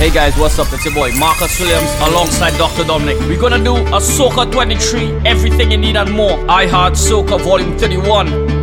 Hey guys, what's up? It's your boy Marcus Williams alongside Dr. Dominic. We're gonna do a Soca 23, everything you need and more. I Heart Soca Volume 31.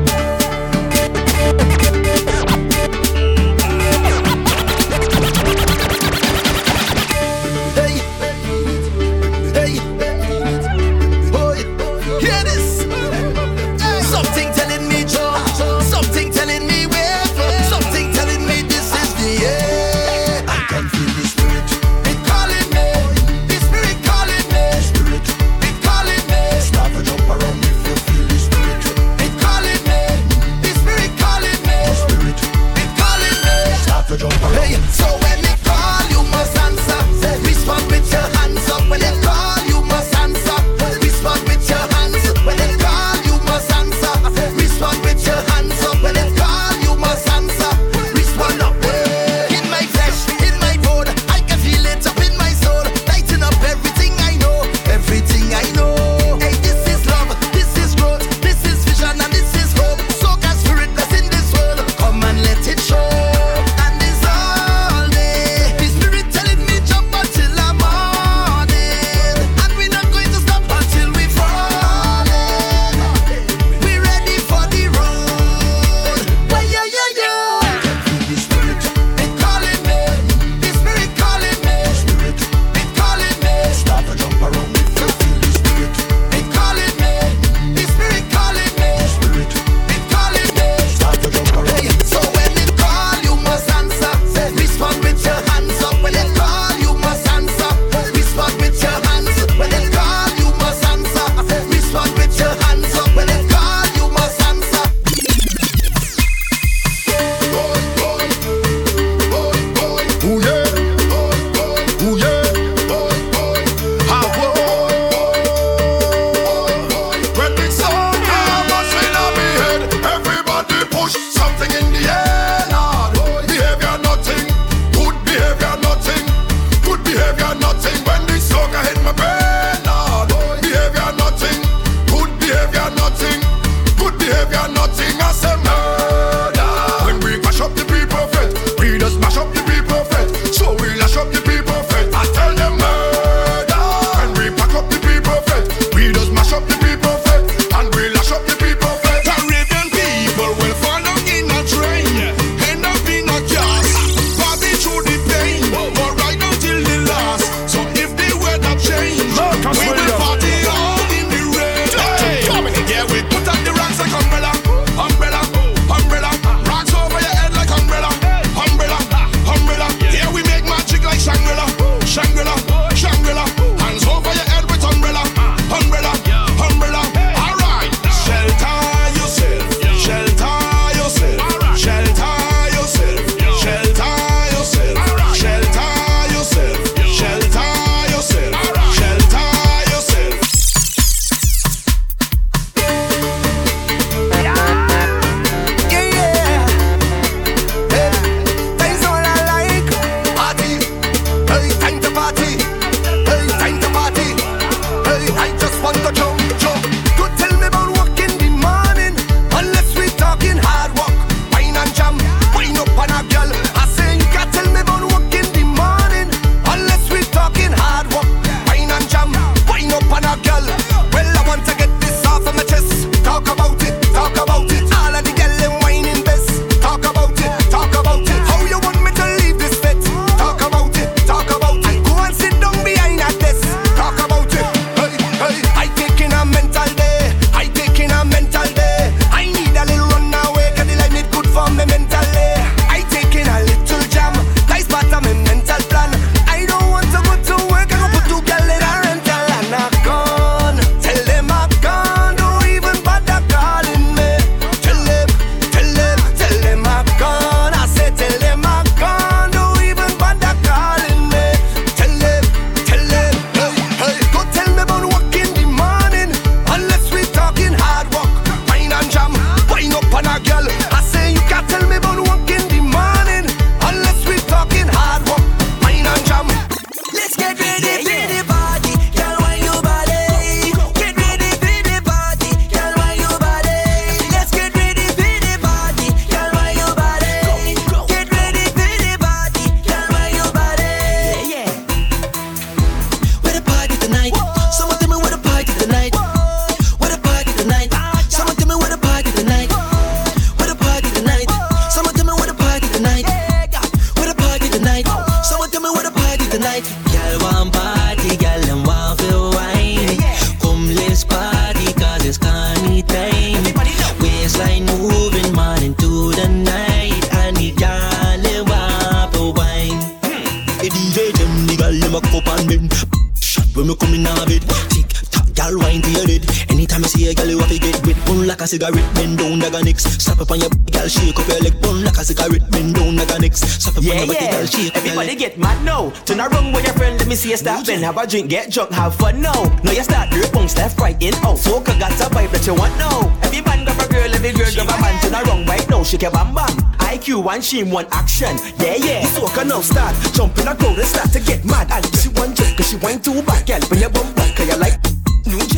now. Turn around with your friend, let me see you stop and have a drink, get drunk, have fun now. Now you start your bones left, right, in, out. So I got a vibe that you want now. Every man grab a girl, every girl grab a man. Turn around right now, shake your bam bam. IQ one shame, one action. Yeah, yeah. So I now start jumping a crowd and start to get mad. And she want you, cause she want too back, girl. When you bump back, cause you like.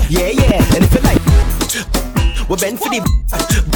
Yeah, yeah. And if you like, we bend for the.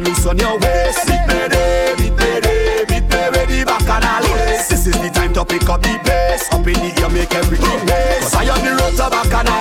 and loose on your way. Sit me there, meet me there, meet me where the bacchanal is. This is the time to pick up the pace. Up in the air, make everything race. Cause I am the road to bacchanal.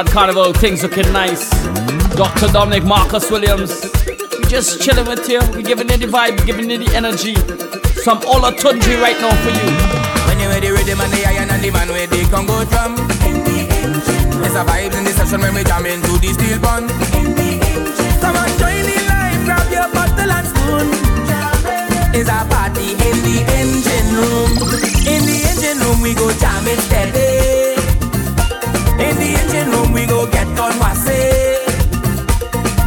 Trinidad Carnival, things looking nice. Dr. Dominic Marcus Williams. We just chilling with you. We giving you the vibe, We giving you the energy. Some Olatunji right now for you. When you ready, rhythm and the iron and the man where the Congo drum. There's a vibes in the session when we jam into the steel bun. Come on, join the line, grab your bottle and spoon. It's a party in the engine room. In the engine room, we go jam it steady. In the engine room, we go get on wassy.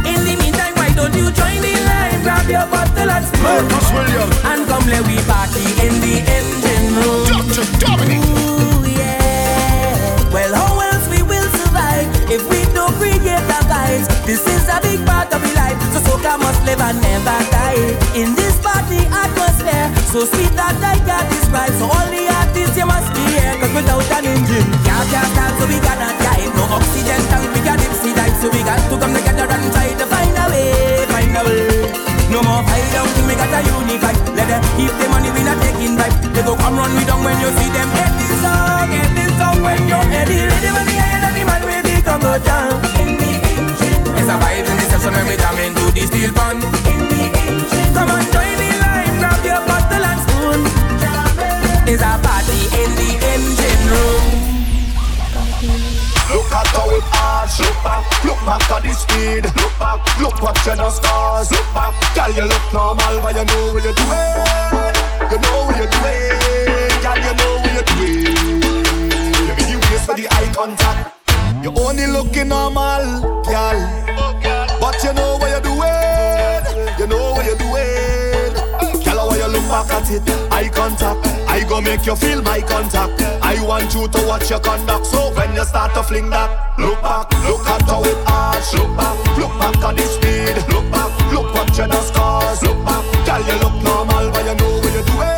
In the meantime, why don't you join the line, grab your bottle and spoon. Marcus Williams. And come let we party in the engine room. Dr. Dominic. Ooh, yeah. Well, how else we will survive if we don't create a vibes? This is a big part of the life, so soca must live and never die. In this party atmosphere, so sweet that I can't describe. So all the artists you must be here, cause without an engine, can't can't start, so we cannot drive. No oxygen tank, we got dipsy dive, so we got to come together and try to find a way, find a way. No more fight down we got a unify. Let them keep the money, we not taking back. They go come run me down when you see them head this song, head this song when you're ready. Ready when the iron and the man with the Congo down. It's a vibe in the session when we jam into the steel bun. Come on, join the line, grab your bottle and spoon. It's a party in the engine. Look at how it arch. Look back, look back at the speed. Look back, look what you the stars. Look back, girl, you look normal, but you know what you're doing. You know what you're doing, girl, you know what you're doing. You give you place for the eye contact. You only looking normal, girl, but you know what you're doing. You know what you're doing. Back at it, eye contact. I go make you feel my contact. I want you to watch your conduct. So when you start to fling that, look back, look at how it arch. Look back, look back at the speed. Look back, look what you the scars. Look back, girl, you look normal, but you know what you're doing.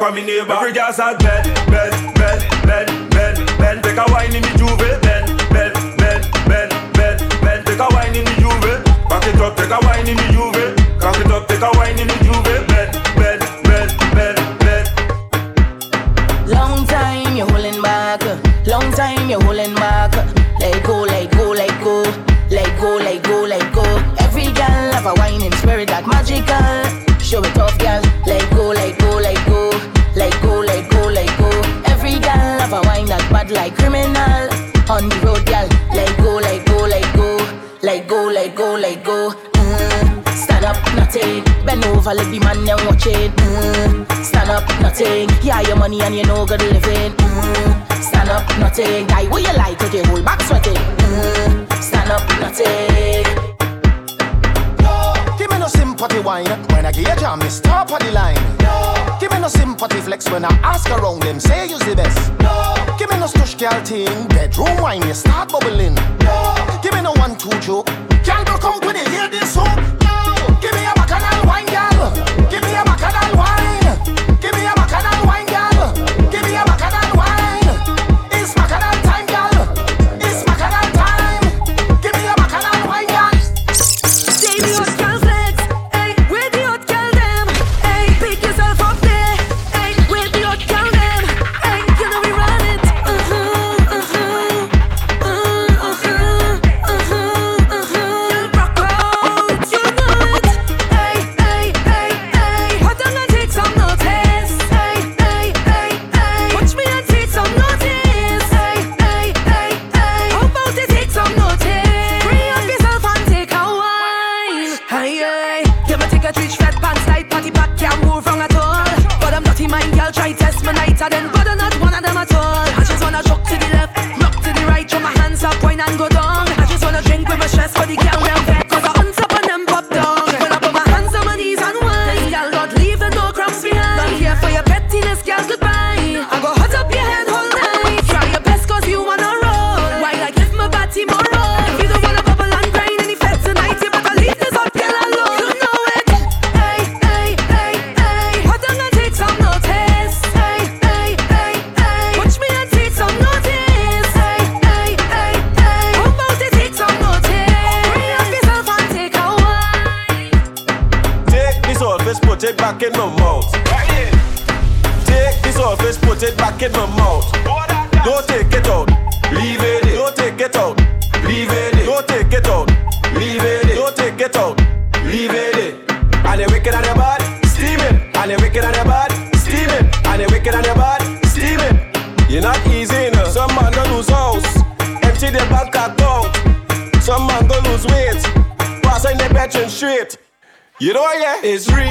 pa' mi over, let the man them watch it. Mm. Stand up, nothing. Yeah, your money and you know good living. Mm. Stand up, nothing. Guy, what you like, okay, hold back sweating. Mm. Stand up, nothing. Give me no sympathy wine when I give a jam, it's top of the line. No. Give me no sympathy flex when I ask around them, say you's the best. No. Give me no stush girl thing, bedroom wine you start bubbling. No. Give me no one two joke, can't go company hear this hook. It's real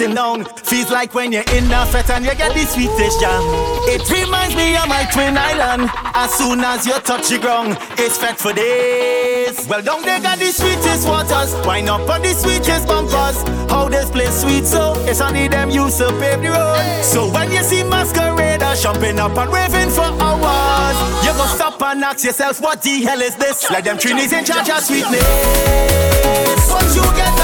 sitting down. Feels like when you're in a fet and you get the sweetest jam. It reminds me of my twin island. As soon as you touch the ground, it's fet for days. Well, down they got the sweetest waters. Why not on the sweetest bumpers. How this place sweet so it's only them Use to pave the road. So when you see masqueraders jumping up and raving for hours, you must stop and ask yourself, what the hell is this? Like them trinities in charge of sweetness. Once you get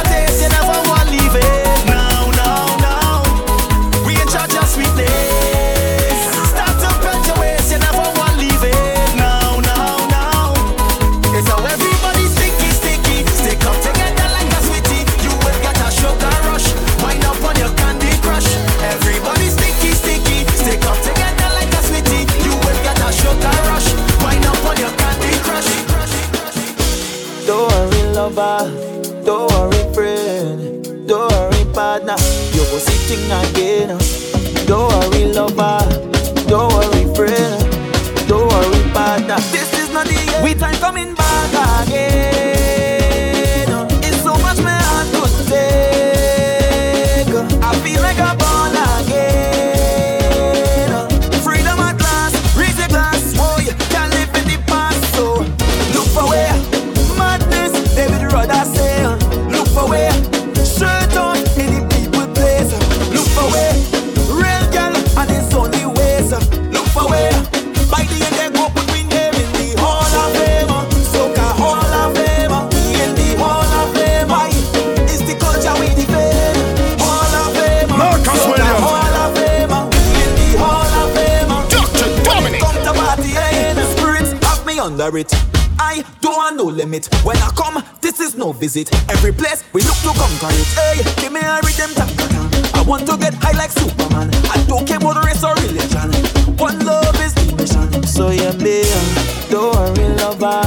tolerate. I don't want no limit. When I come, this is no visit. Every place we look to conquer it. Hey, give me a rhythm I want to get high like Superman. I don't care about race or religion. One love is the mission. So yeah, baby, don't worry, lover.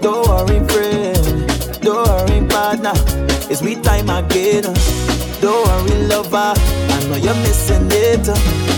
Don't worry, friend. Don't worry, partner. It's me time again. Don't worry, lover. I know you're missing it.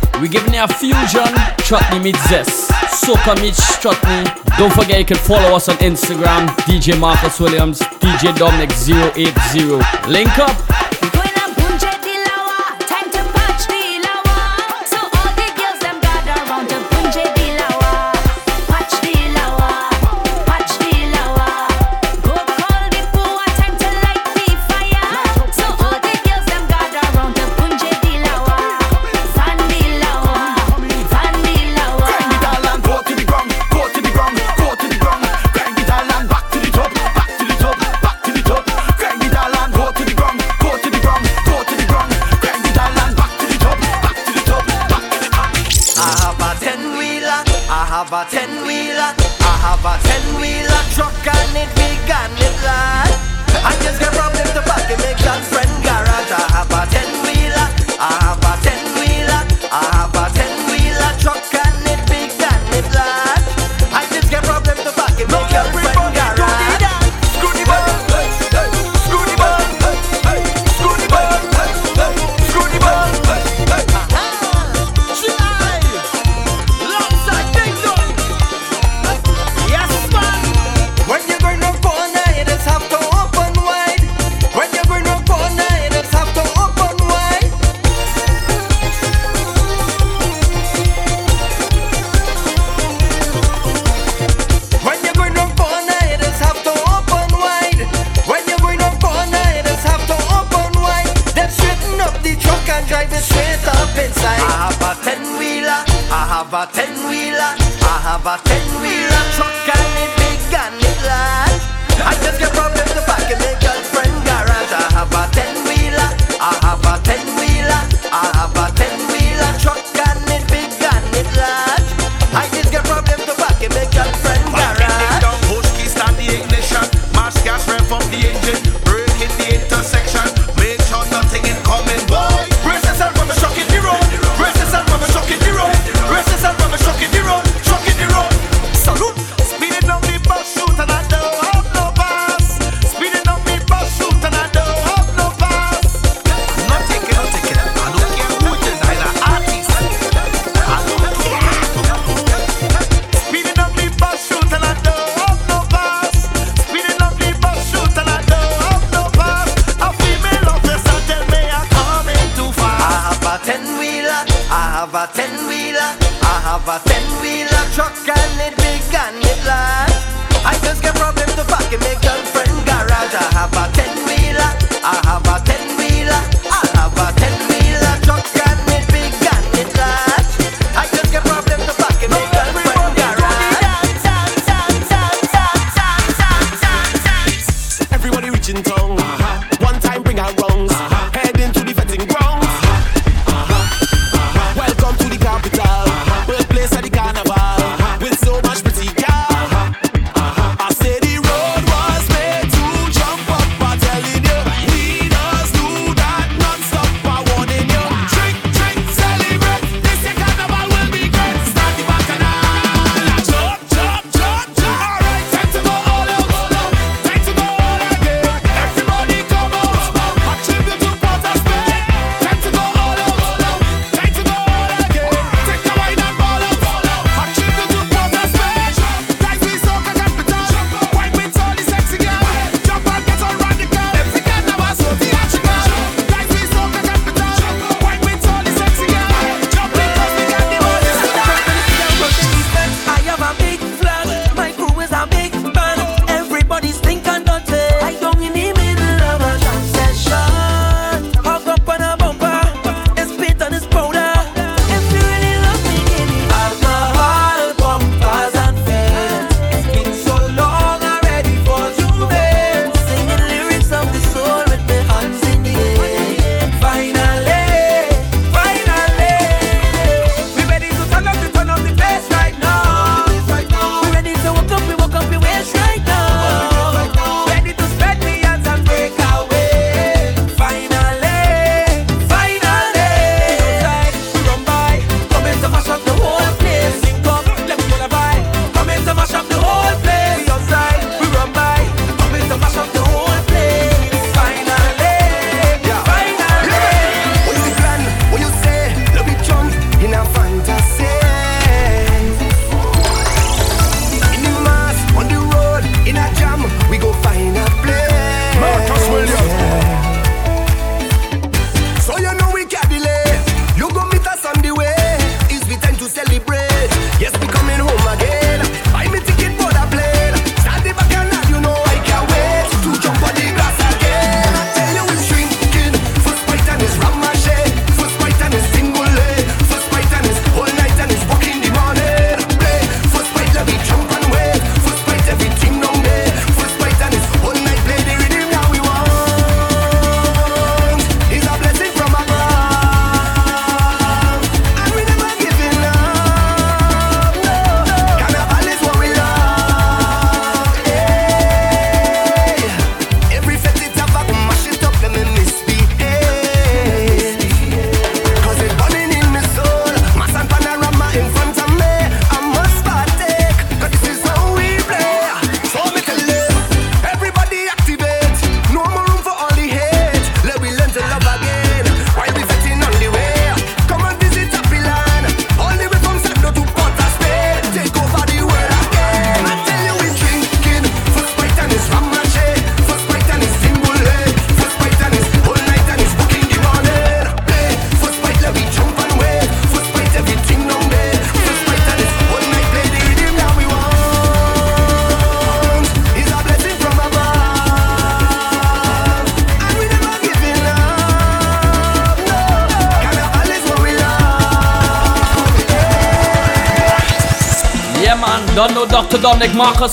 We're giving you a fusion chutney meets zest. Soca meets chutney. Don't forget you can follow us on Instagram, DJ Marcus Williams, DJ Dominic080. Link up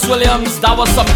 Williams. That was some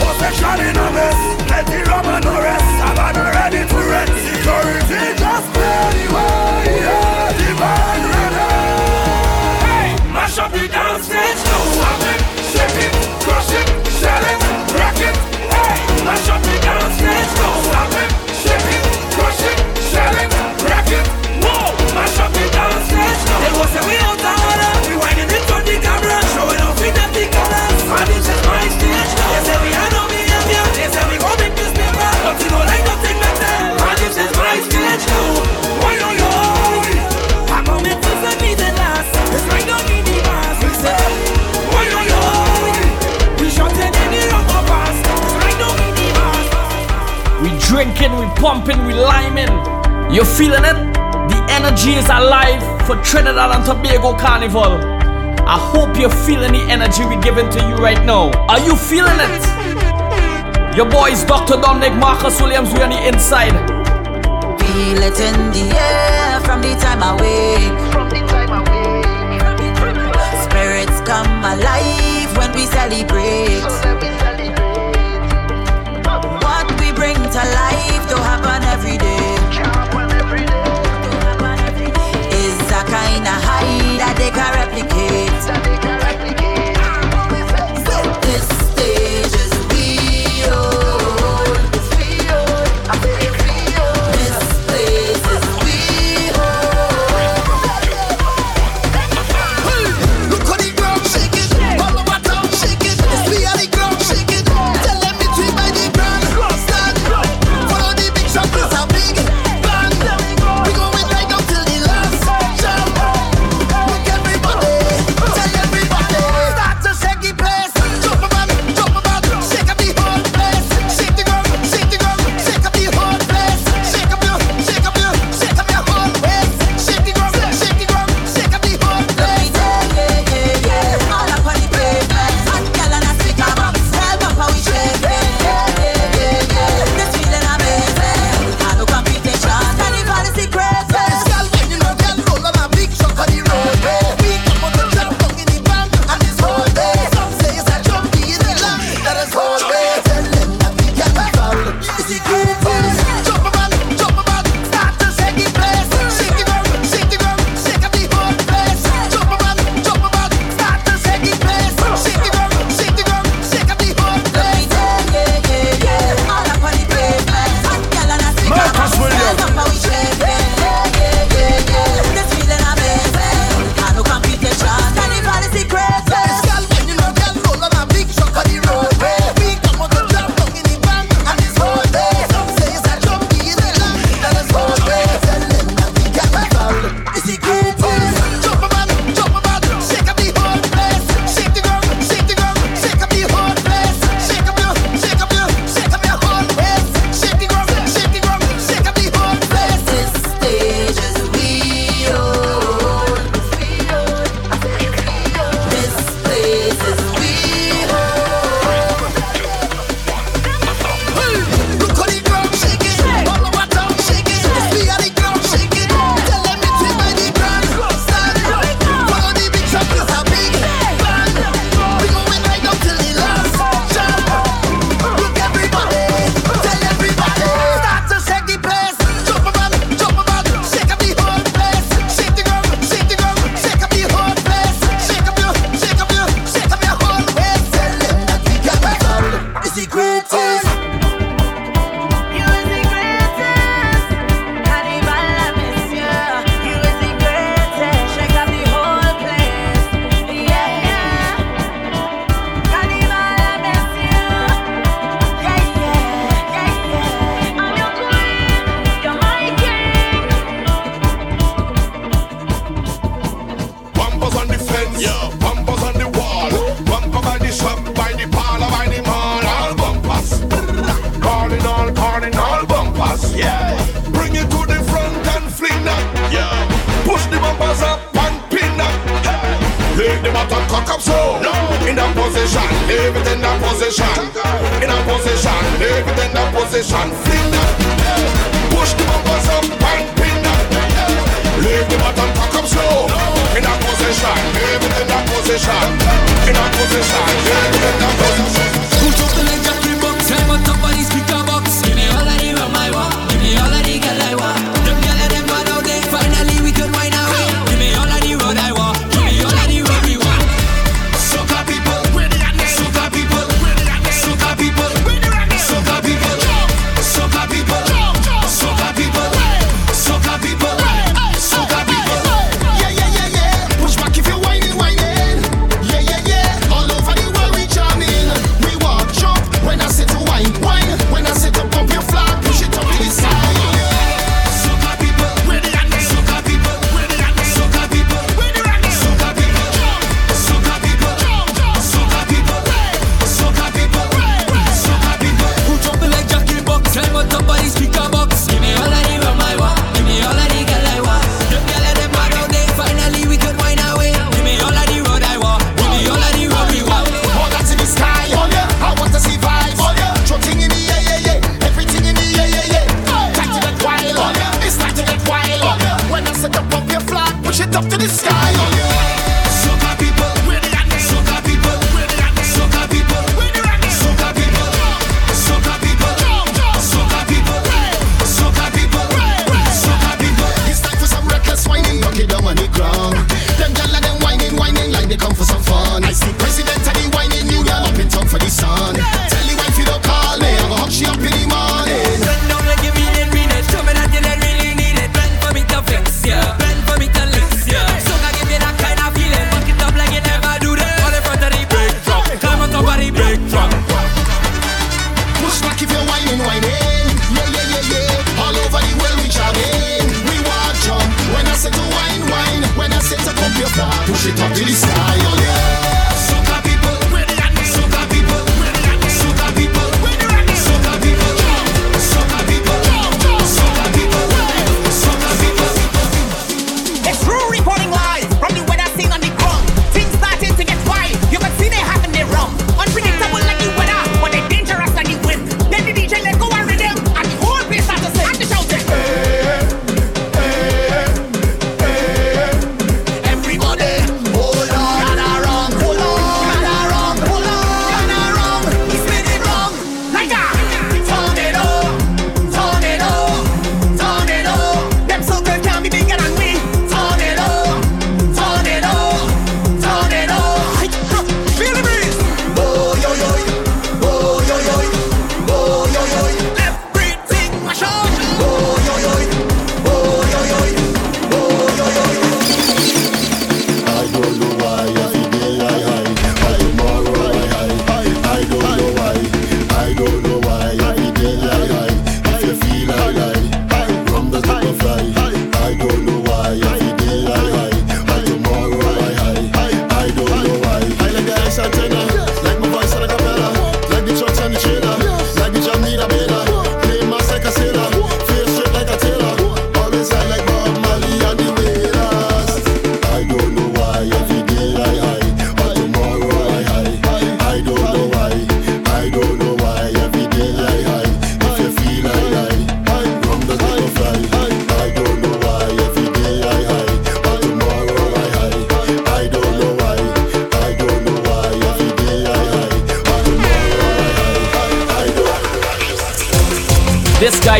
What's possession in a mess. Let the rum and rocking, we pumping, we liming. You feeling it? The energy is alive for Trinidad and Tobago Carnival. I hope you're feeling the energy we're giving to you right now. Are you feeling it? Your boys, Dr. Dominic Marcus Williams, we're on the inside. Feel it in the air from the time I wake. From the time I wake. Spirits come alive when we celebrate. So we celebrate. What we bring to life. in a hide that they can replicate.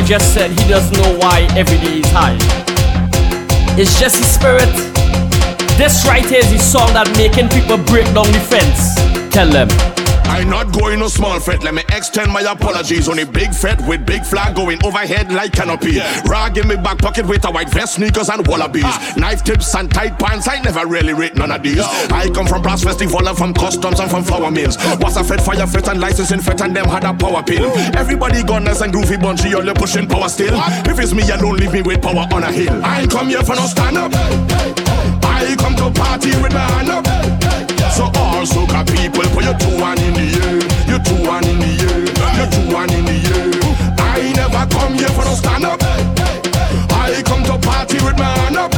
just said he doesn't know why every day is high. It's just his spirit. This right here is his song that making people break down the fence. Tell them. I not going no small fret. Let me extend my apologies. On a big fret with big flag going overhead like canopy. Yeah. Rag in my back pocket with a white vest, sneakers and wallabies. Ah. Knife tips and tight pants. I never really rate none of these. I come from brass festival and from customs and from flower mills. Was a fed fire fit and licensing fit and them had a power pill. Everybody gunners and groovy bungee all the pushing power still. If it's me alone, leave me with power on a hill. I come here for no stand up. I come to party with my hand up. So all all soca people Put your two one in the air. You two one in the air. You two one in the air. I never come here for no stand up. I come to party with my hand up.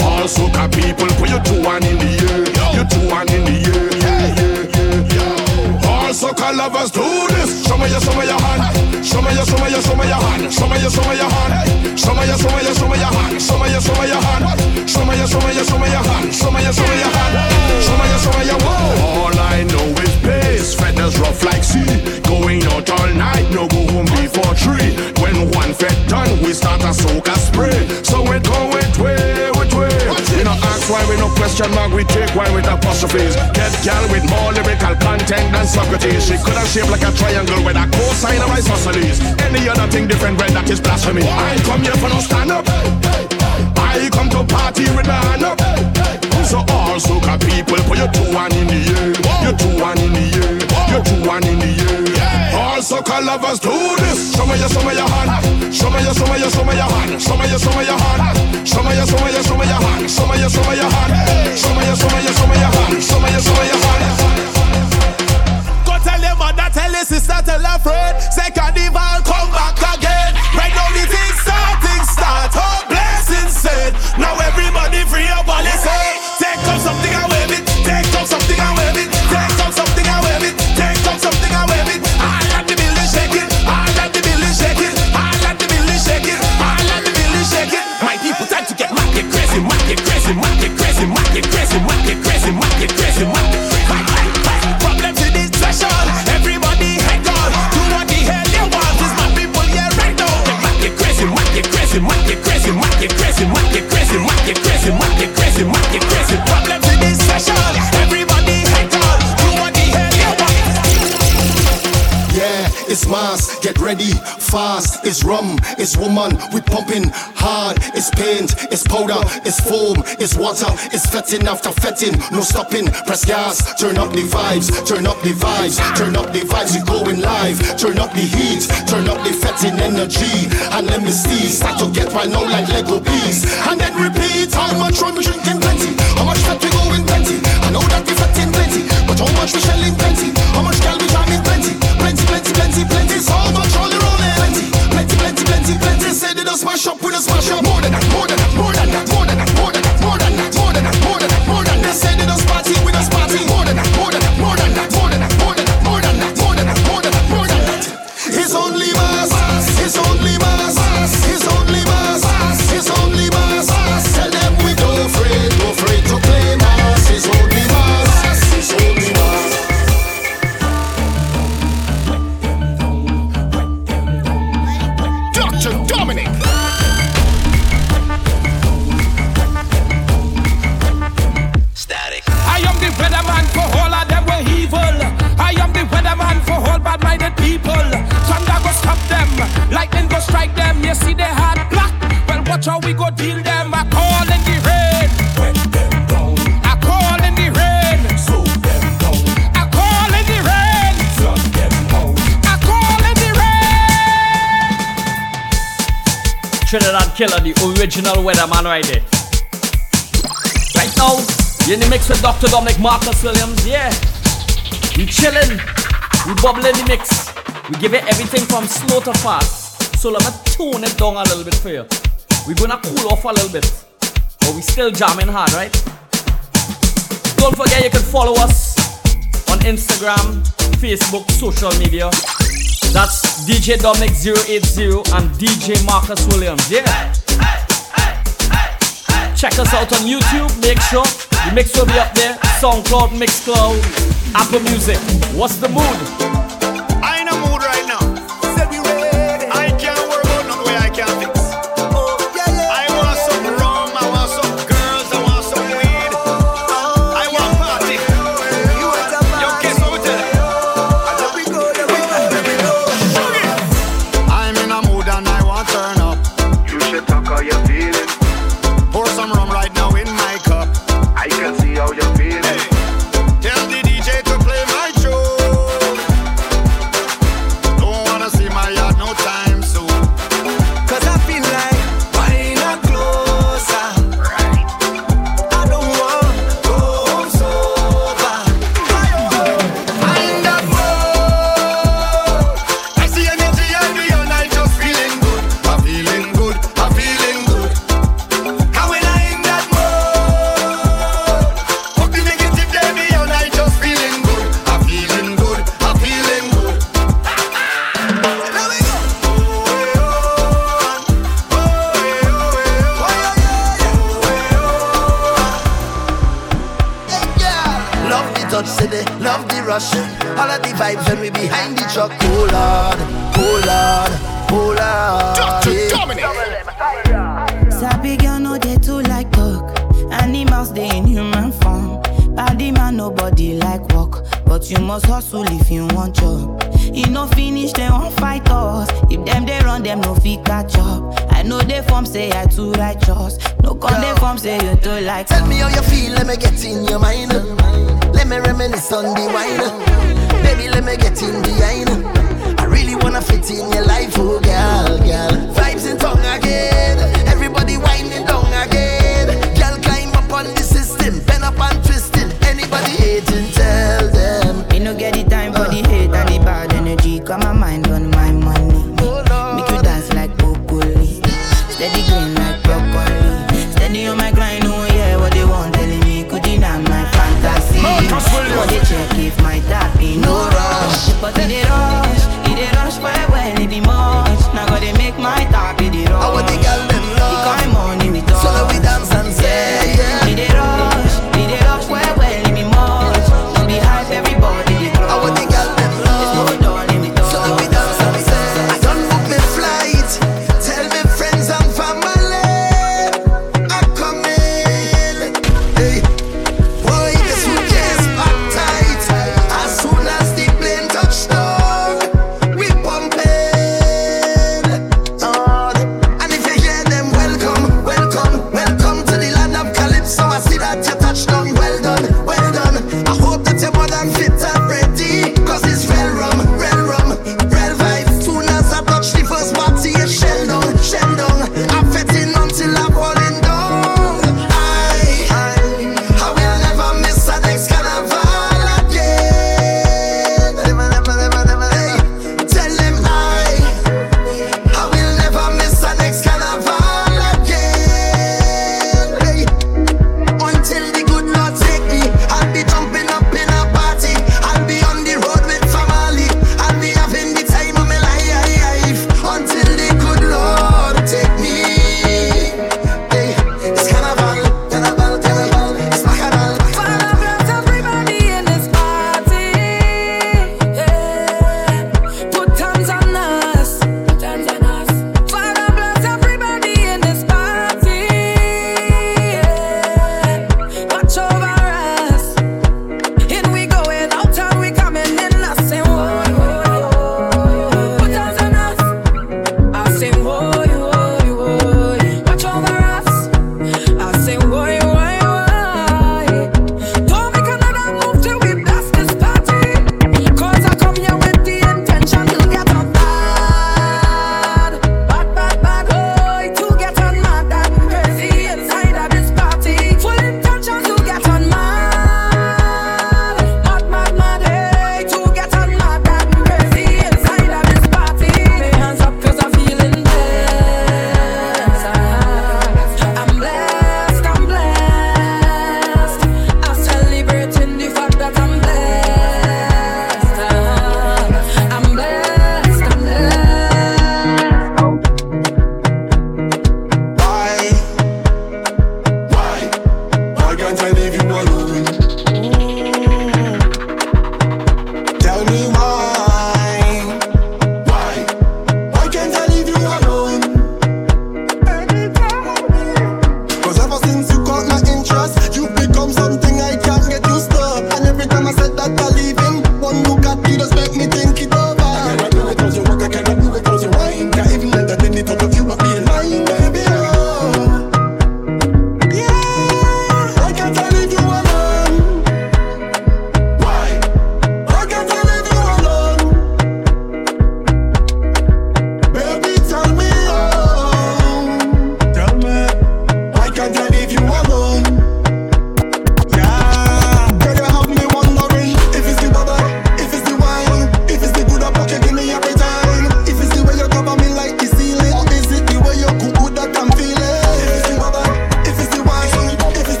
All soca people Put your two one in the air. You two one in the air. Yeah. All soca lovers do this. Show me your, show me your hand. Show me your, show me your, show me your hand. Show me your, show me your hand. Show me your, show me your, show me your hand. Show me your, show me your hand. Show me your, show me your, show me your hand. Show me your, show me your hand. Show me your, show me your whoa. All I know is pace. Feathers rough like sea. Going out all night, no go home before three. When one fed done, we start a soca spray. So we go it way, it way. We no ask why we no question mark, we take why with apostrophes. Get gal with more lyrical content than Socrates. She could have shaped like a triangle with a cosine of isosceles. Any other thing different, when that is blasphemy. I come here for no stand up. I come to party with my hand up. So all soca people, put your two one in the air. Your two one in the air. Your two one in the air. All soca lovers do this. Show me your, show me your hand. Show me your, show me your, show me your hand. Show me your, show me your hand. Show me your, show me your, show me your hand. Show me your, show me your hand. Show me your, show me your, show me your hand. Show me your, show me your hand. Go tell your mother, tell your sister, tell a friend. Say carnival, come back again. Right now the Something I'm having it's woman, we pumping hard. It's paint, it's powder, it's foam, it's water, it's fetting after fetting. No stopping, press gas, turn up the vibes, turn up the vibes, turn up the vibes. We going live, turn up the heat, turn up the fetting energy. And let me see, start to get right now like Lego bees. And then repeat, how much we drinking weatherman right there. Right now, you in the mix with Dr. Dominic Marcus Williams, yeah. We chillin', we bubbling the mix. We give it everything from slow to fast. So let me tune it down a little bit for you. We're gonna cool off a little bit. But we still jamming hard, right? Don't forget you can follow us on Instagram, Facebook, social media. That's DJ Dominic 080 and DJ Marcus Williams. Yeah. Check us out on YouTube. Make sure the mix will be up there. SoundCloud, Mixcloud, Apple Music. What's the mood?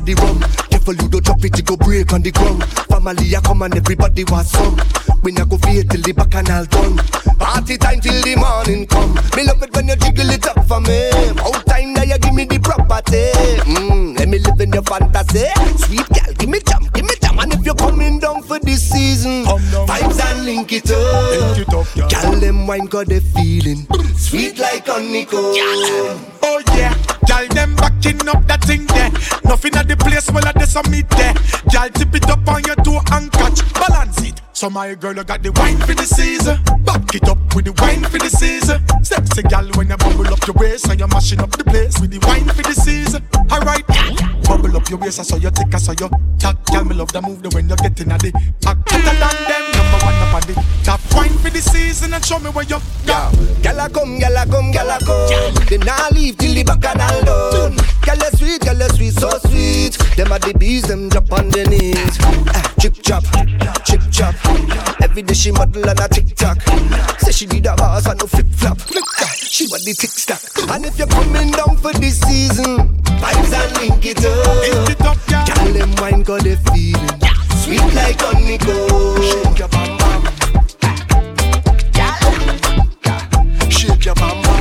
Bring a the rum. Careful you don't drop it, it go break on the ground. Family a come and everybody was some. We not go fade till the bacchanal done. Party time till the morning come. Me love it when you jiggle it up for me. All time now you give me the property. Mm, let me live in your fantasy. Sweet girl, give me jam, give me jam. And if you're coming down for this season, vibes and link it up. Link it up, Girl, them wine got the feeling. Sweet like honeycomb. Oh yeah, Girl, them backing up that thing there. Nothing at the place, well, at the summit there. Girl, tip it up on your toe and catch, balance it. So my girl, you got the wine for the season. Back it up with the wine for the season. Sexy gal, when you bubble up your waist and you're mashing up the place with the wine for the season. Alright, bubble up your waist, I saw your tick, I saw your tack. Gal, me love the move the when you're getting at the back. Better than them, number one up on the top. Wine for the season and show me where you Yeah, gyal a come, gyal a come, gyal I come. They nah leave till the bacchanal done. Gyal a sweet, gyal a sweet, so sweet. Them a the bees, them drop on the knees. Ah, chip chop, chip chop. Every day she model on a TikTok. Say she need a boss and no flip flop. She want the tick tock. And if you're coming down for this season, vibes and link it up. Link it up, yeah. Gyal them wine got the feeling. Sweet like honeycomb. Shake your bam bam. Shake your bam bam.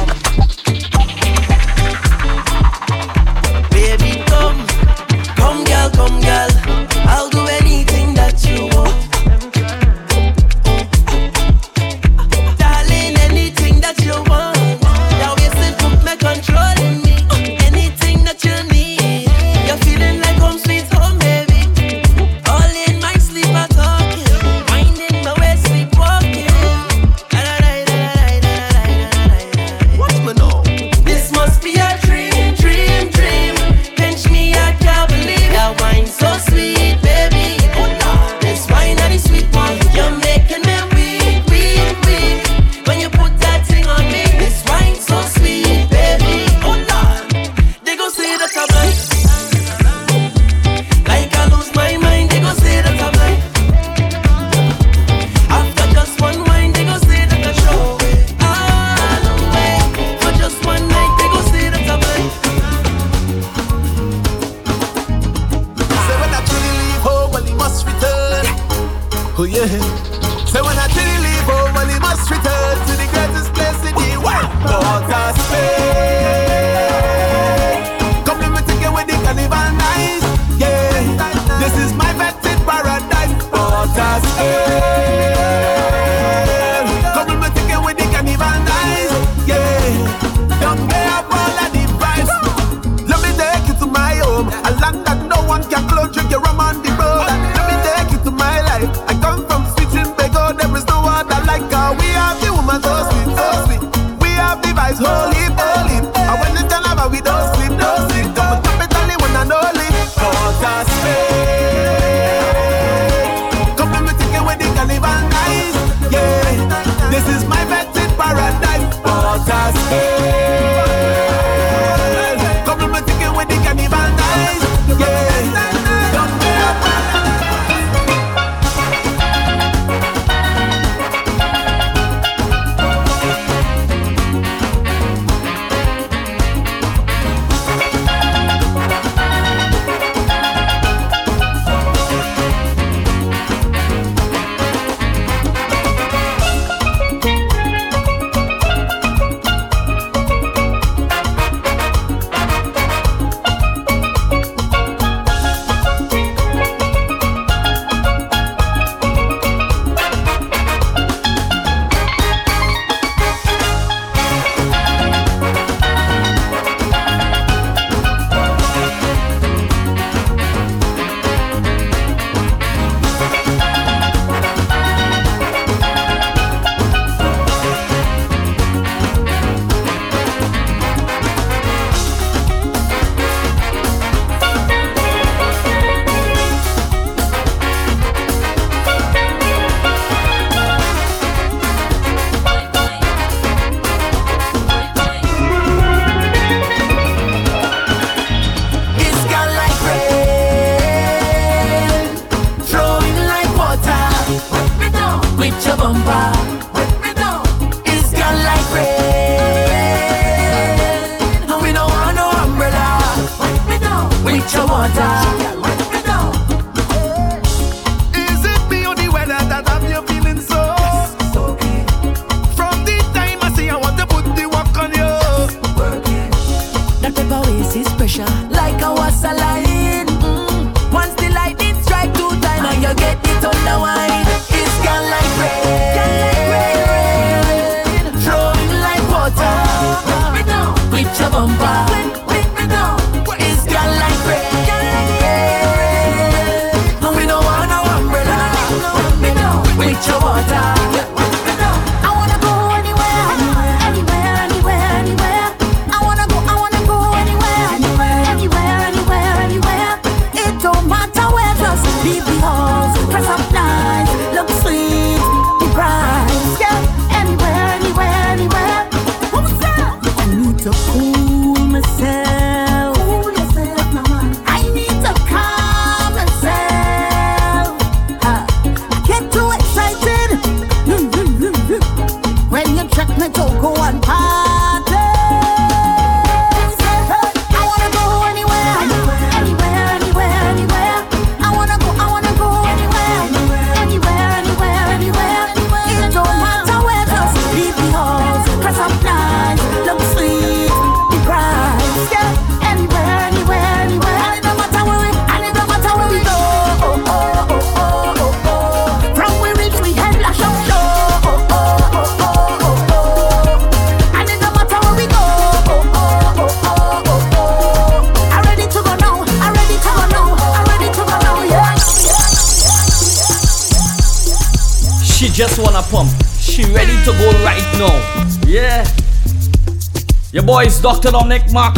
bum, bum.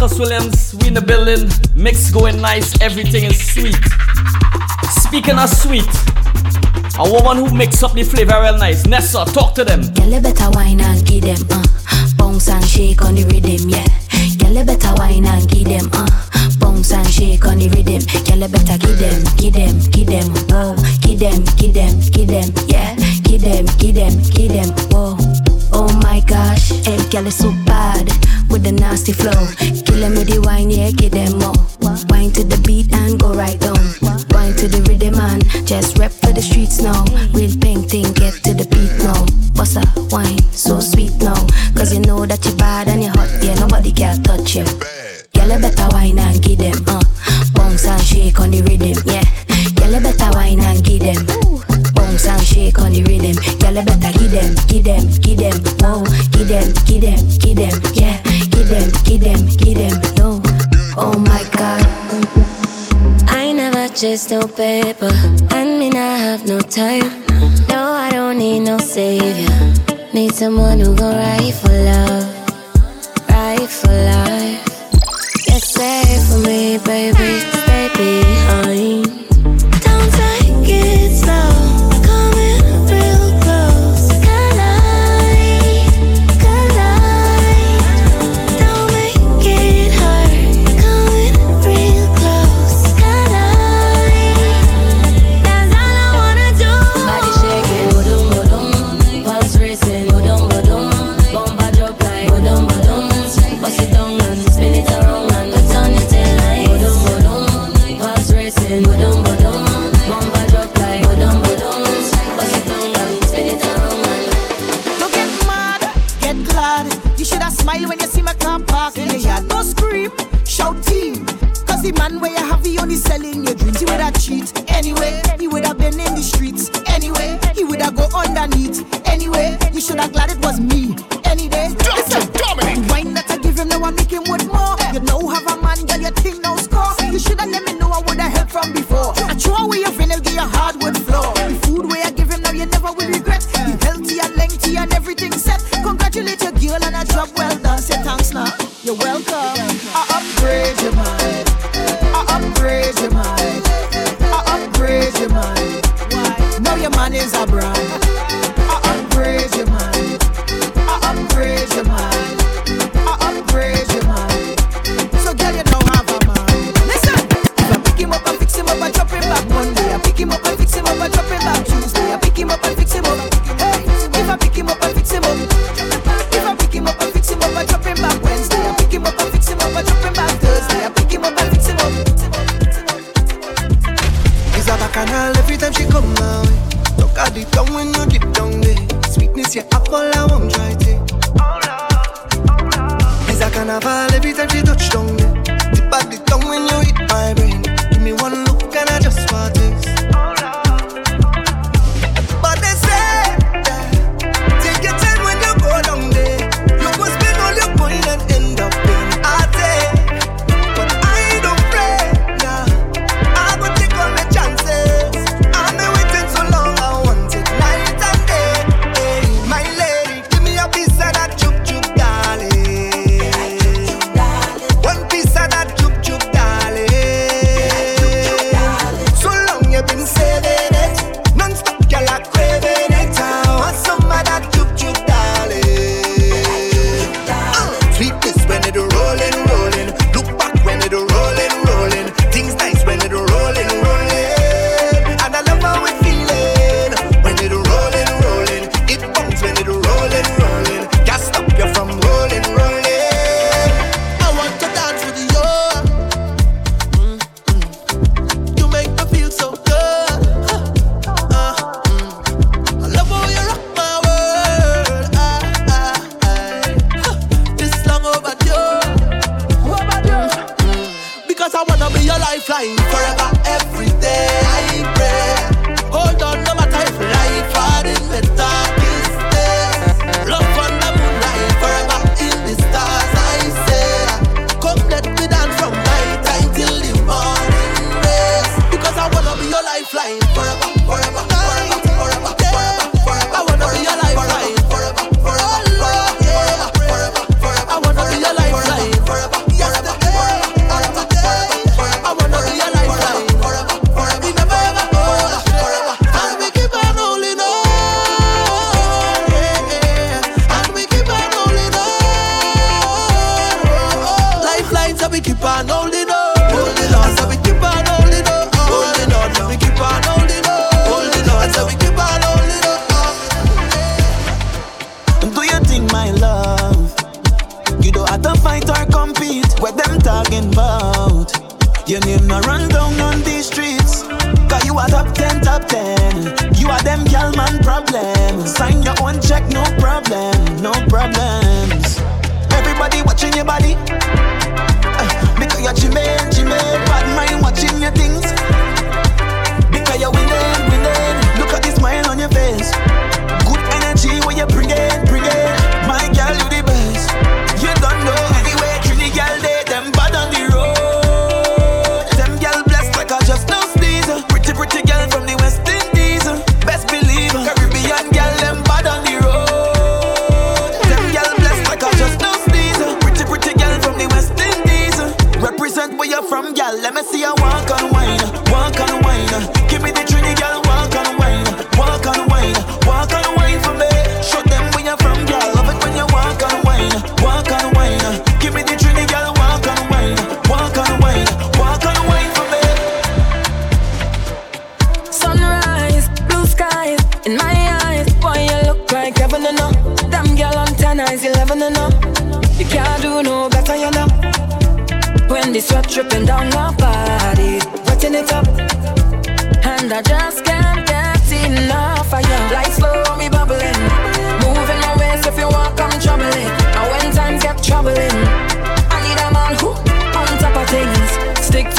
Marcus Williams, we in the building. Mix going nice, everything is sweet. Speaking of sweet, a woman who makes up the flavor real nice. Nessa, talk to them. Get you better wine and give them, uh. Bounce and shake on the rhythm, yeah. Get you better wine and give them, uh bounce and shake on the rhythm. Get you better give them, give them, give them, whoa, give them, give them, give them, yeah, give them, give them, give them, whoa. Oh my gosh, hey girl is so bad with the nasty flow. Killing me the wine, yeah, give them more. Wine to the beat and go right down. Wine to the rhythm and just rap for the streets now. Real painting, get to the beat now. Bossa, wine, so sweet now. Cause you know that you're bad and you're hot, yeah, nobody can touch you. Girl, you better wine and give them. Uh. just no paper. the streets. Anyway, he would have go underneath. Anyway, you should have glad it was me.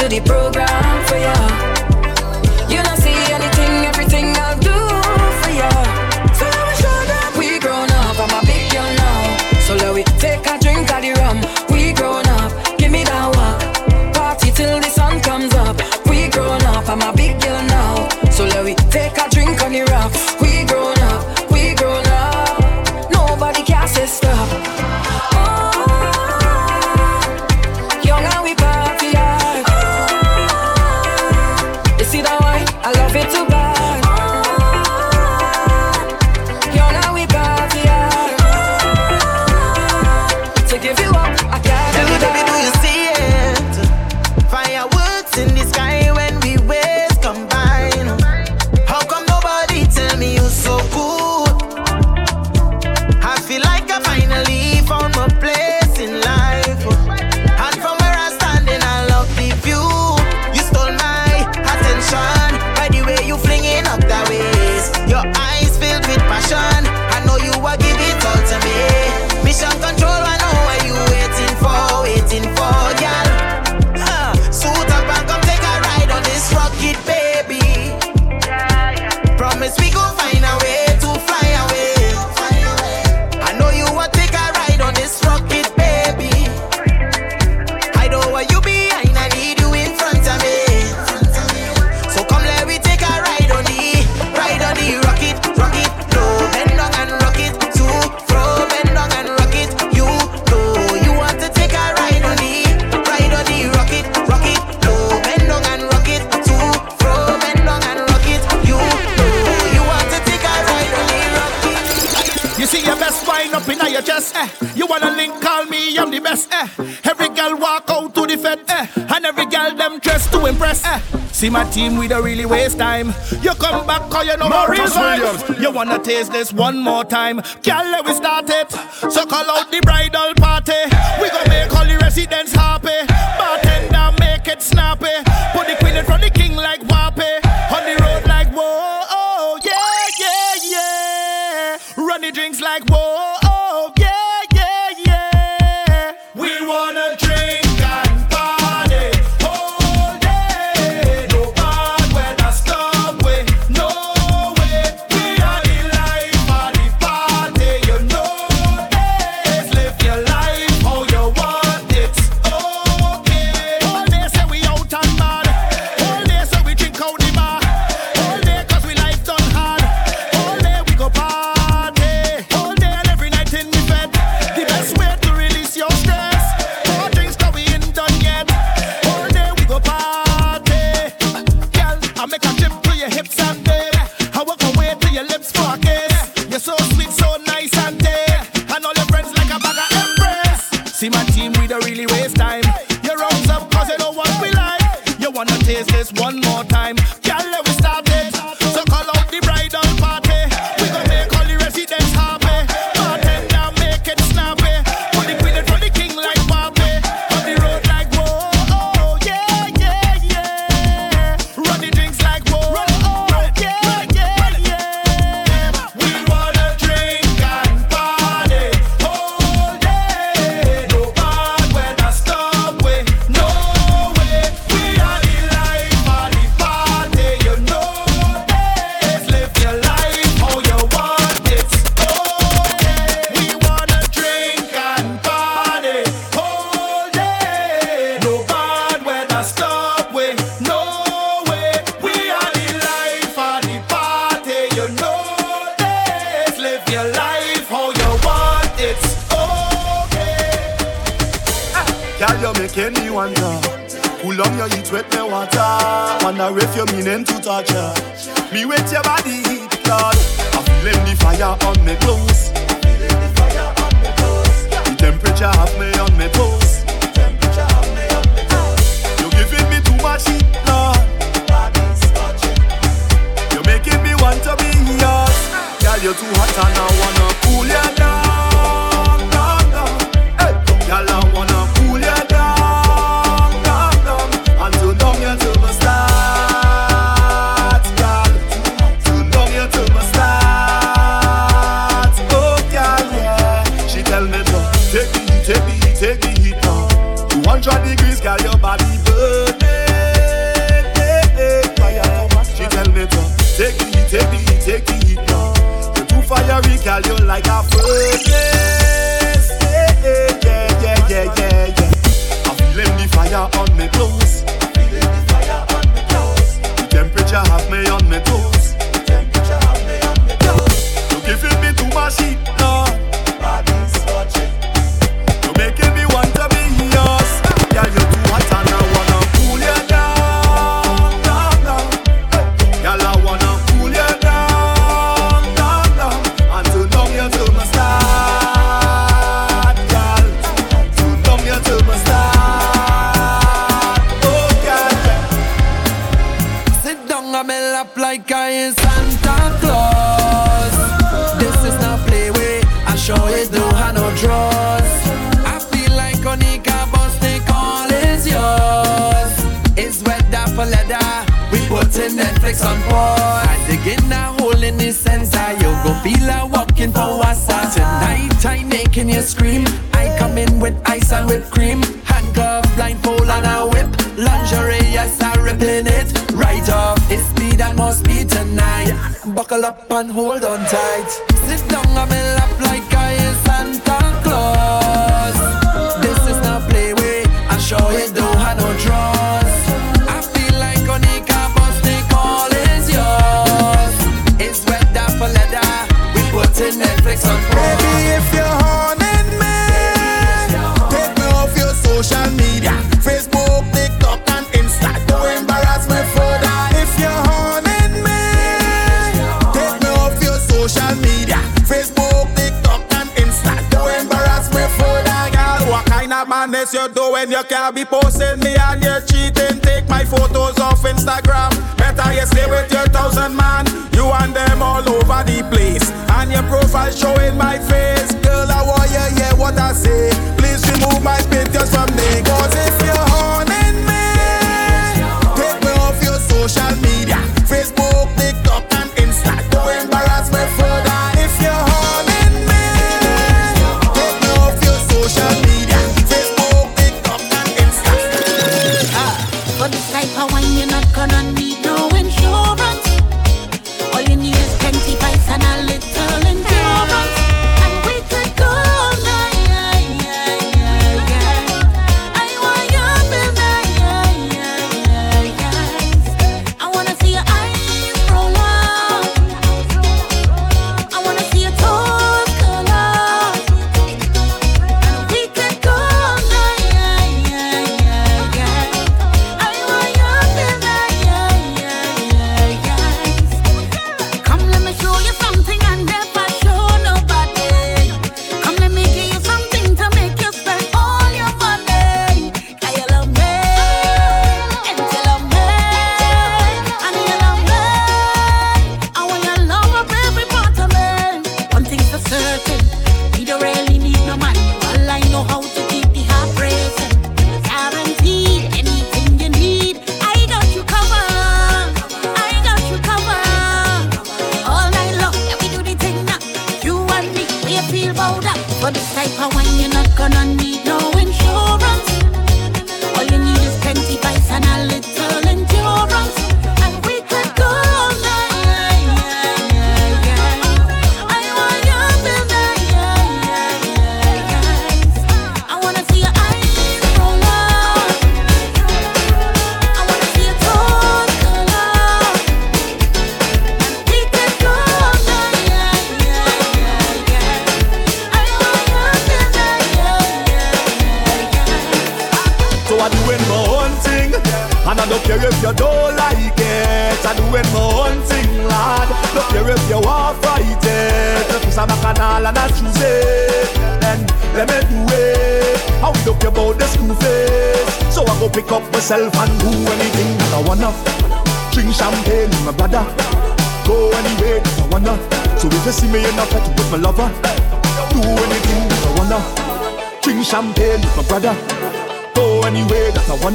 The program for you. team, we don't really waste time. You come back, call you no more. You wanna taste this one more time. Girl, let we start it. So call out the bridal party. We gonna make all the residents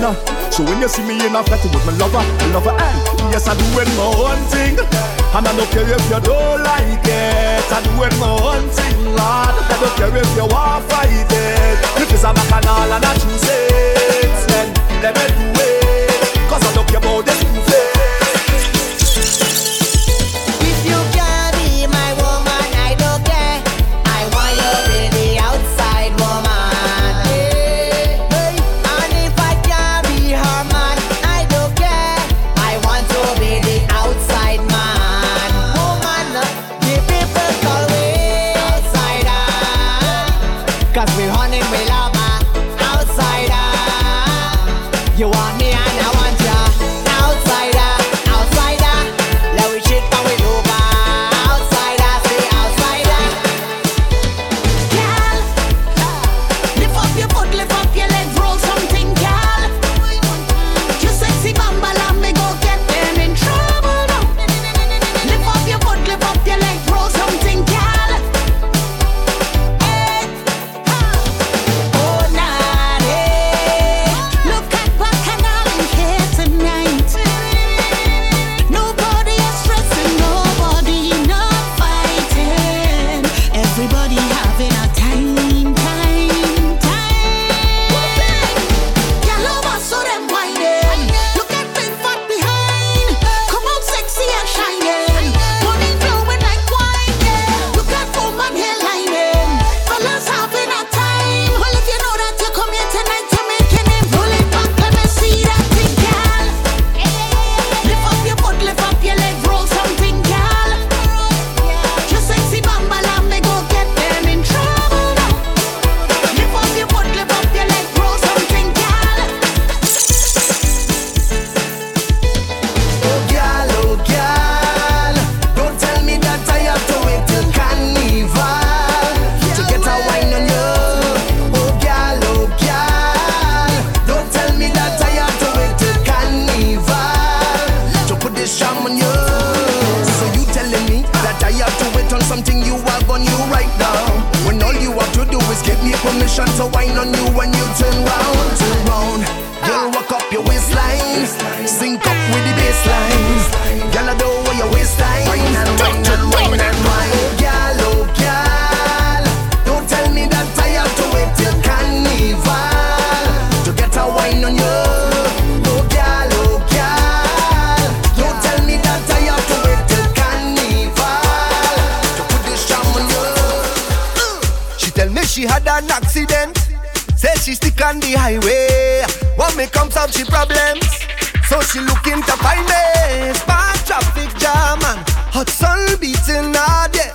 partner. So when you see me in a flat with my lover, love her, and yes, I do it my own thing. And I don't care if you don't like it. I do it my own thing, Lord. I don't care if you want fight it. If it's a canal, and I choose it, then let me do it. Cause I don't care about this buffet. she problems. So she looking to find me. Bad traffic jam and hot sun beating her yeah.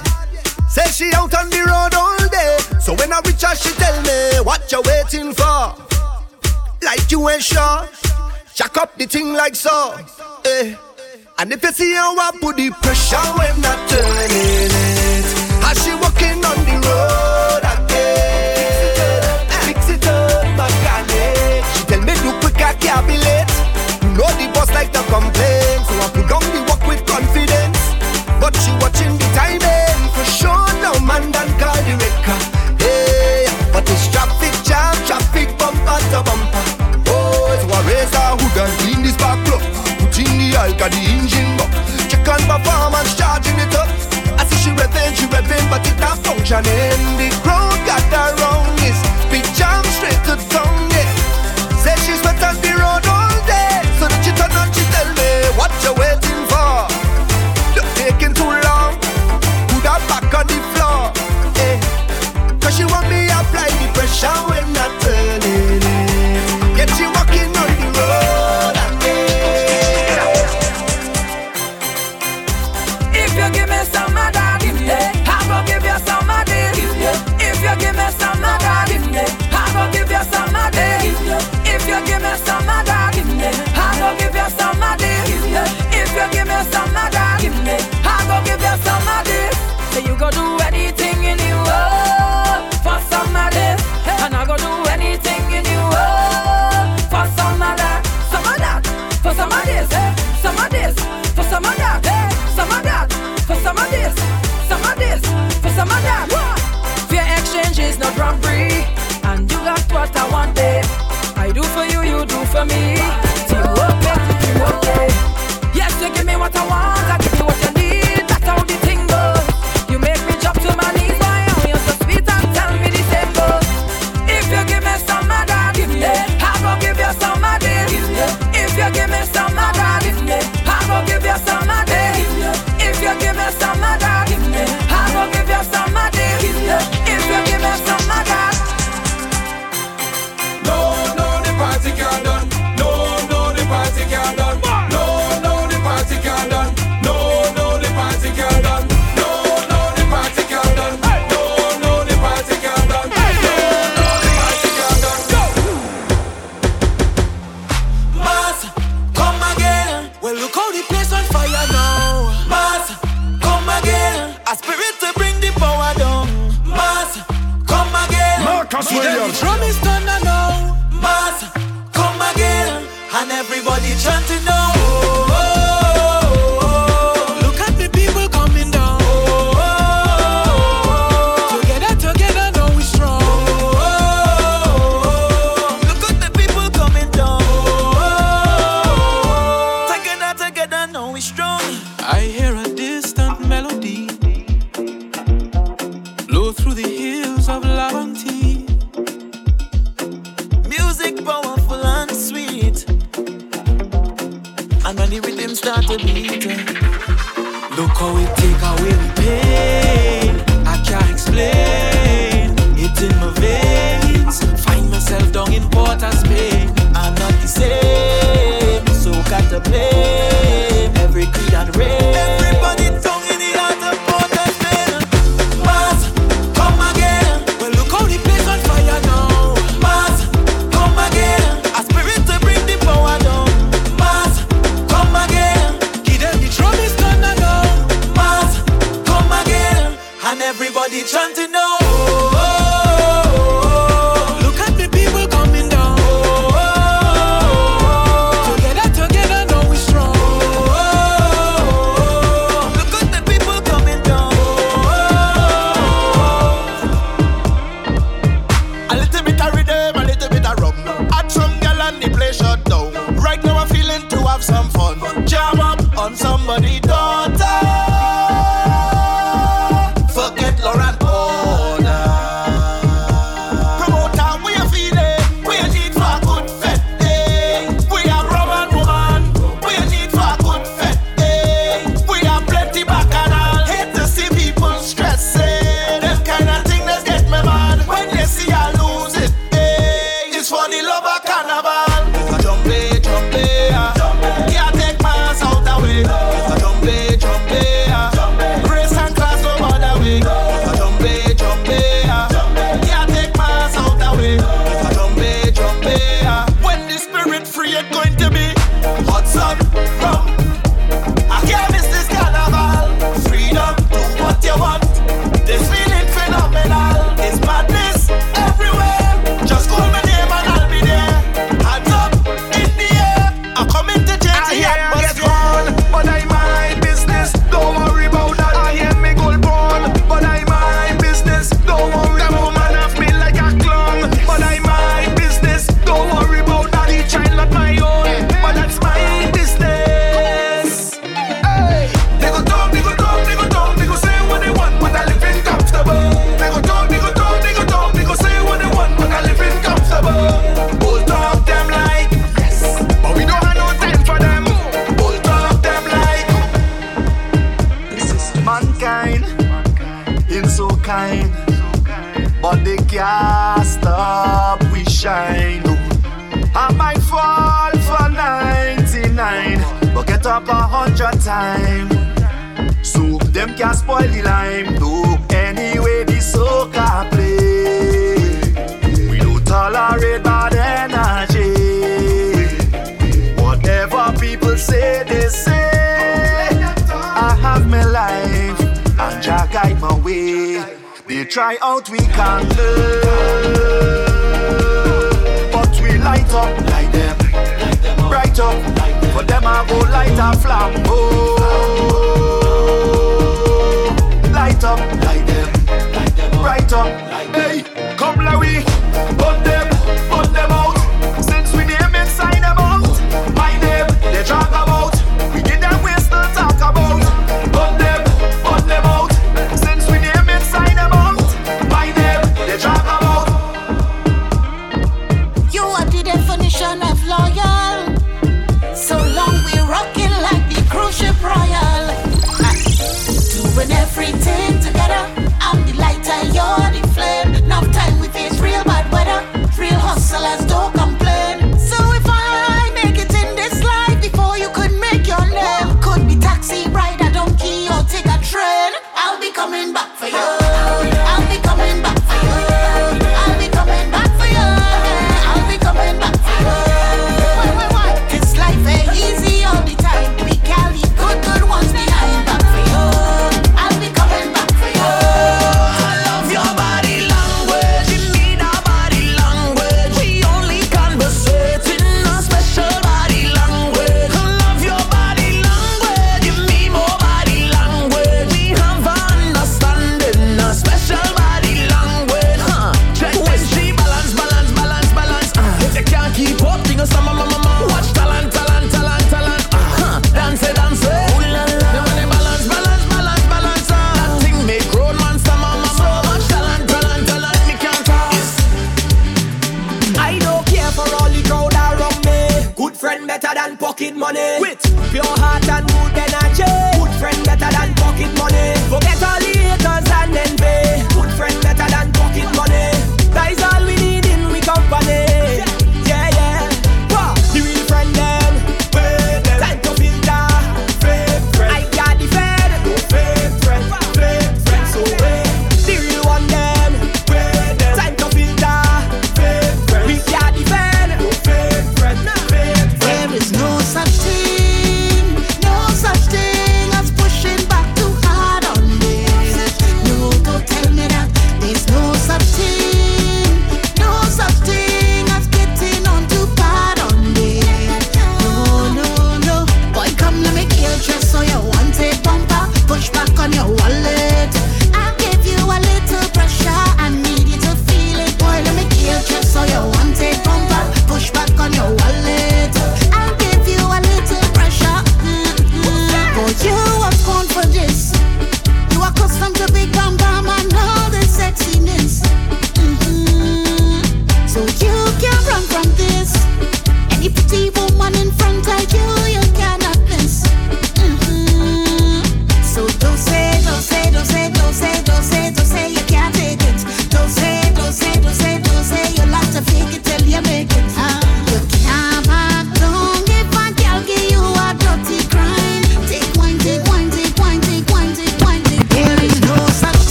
Say she out on the road all day. So when I reach her, she tell me what you waiting for. Like you ain't sure. Jack up the thing like so. Eh. And if you see how I put the pressure when I turn it. like to complain, so I put down the work with confidence. But she watching the timing, for sure no man done call the wrecker. Hey, but this traffic jam, traffic bumper to bumper. Oh, so I raise a hood and clean this back club. Put in the alka, the engine buck. Check on performance, charging it up. I see she revving, she revving, but it not functioning. The for me.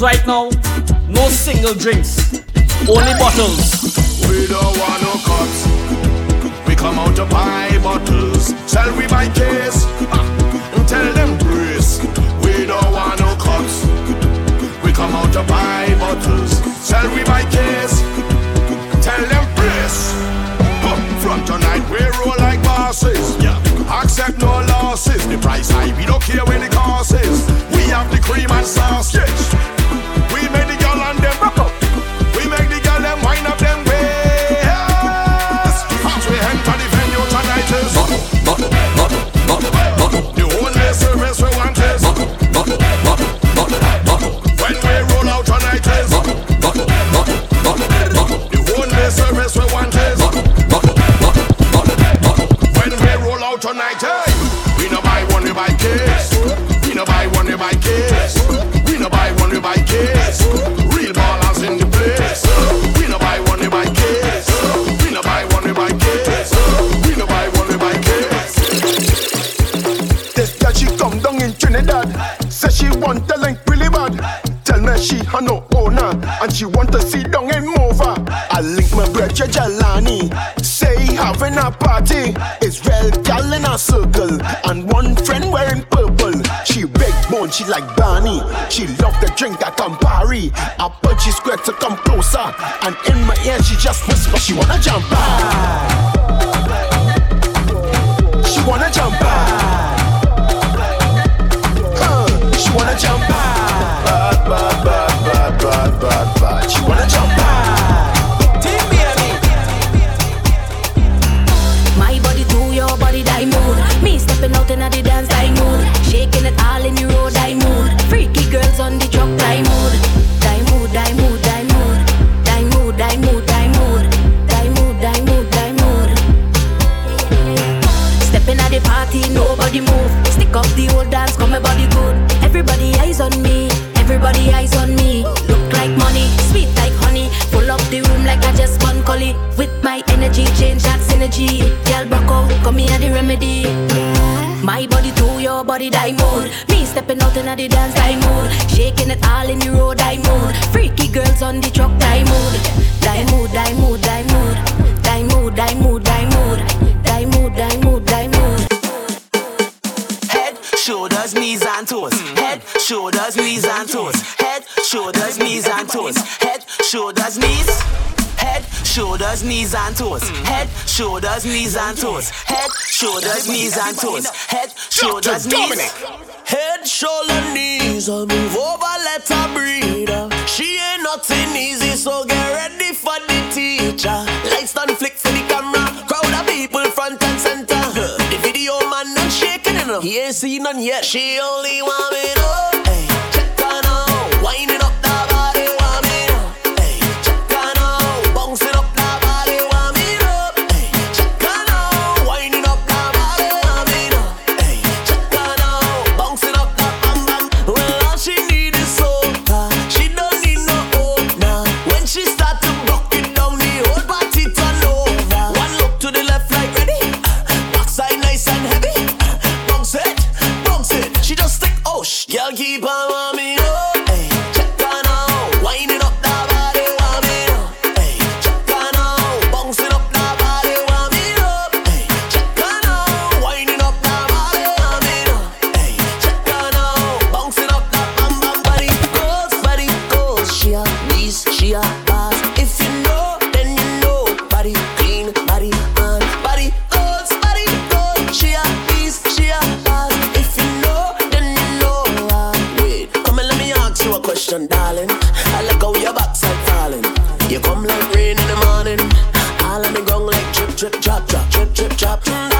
Right now. No single drinks, Trinidad. Say she want the link really bad. Tell me she had no owner and she want to see down in Mova. I link my brother Jalani. Say having a party. Israel gal in a circle and one friend wearing purple. She big bone, she like Barney. She love the drink at Campari. I punch she square to come closer and in my ear she just whisper she wanna jump high. Jump. Bad, bad, bad, bad, bad, bad, bad. Wanna jump high. My body to your body, die mood. Me stepping out the dance, die mood. Shaking it all in the road, die mood. Freaky girls on the die mood. Die mood, die mood, die mood. Die mood, die mood, die mood. Die mood, die mood, die mood. Stepping the party, nobody move. Stick up the old dance, come my body good. Synergy. Girl, broke out, come here the remedy. My body to your body, die mood. Me stepping out in the dance, die mood. Shaking it all in the road, die mood. Freaky girls on the truck, die mood. Die mood, die mood, die mood. Die mood, die mood, die mood. Die mood, die mood, die mood. Head, shoulders, knees and toes. Head, shoulders, knees and toes. Head, shoulders, knees and toes. Head, shoulders, knees. Head, shoulders, knees and toes. Head, shoulders, knees and toes. Head, shoulders, knees and toes. Head, shoulders, knees. Head, shoulder, knees, uh, move over, let her breathe. She ain't nothing easy, so get ready for the teacher. Lights done flick for the camera, crowd of people front and center. The video man done shaking it up. He ain't seen none yet. She only want me to, drip, drop, drop, drip, drip, drop.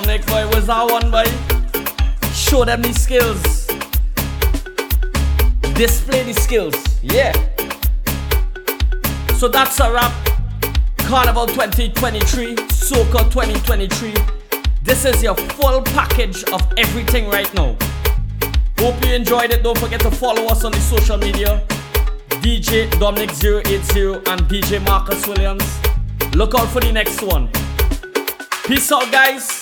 Dominic, boy. Was that one, boy? Show them the skills. Display the skills. Yeah. So that's a wrap. Carnival 2023, Soca 2023. This is your full package of everything right now. Hope you enjoyed it. Don't forget to follow us on the social media. DJ Dominic080 and DJ Marcus Williams. Look out for the next one. Peace out, guys.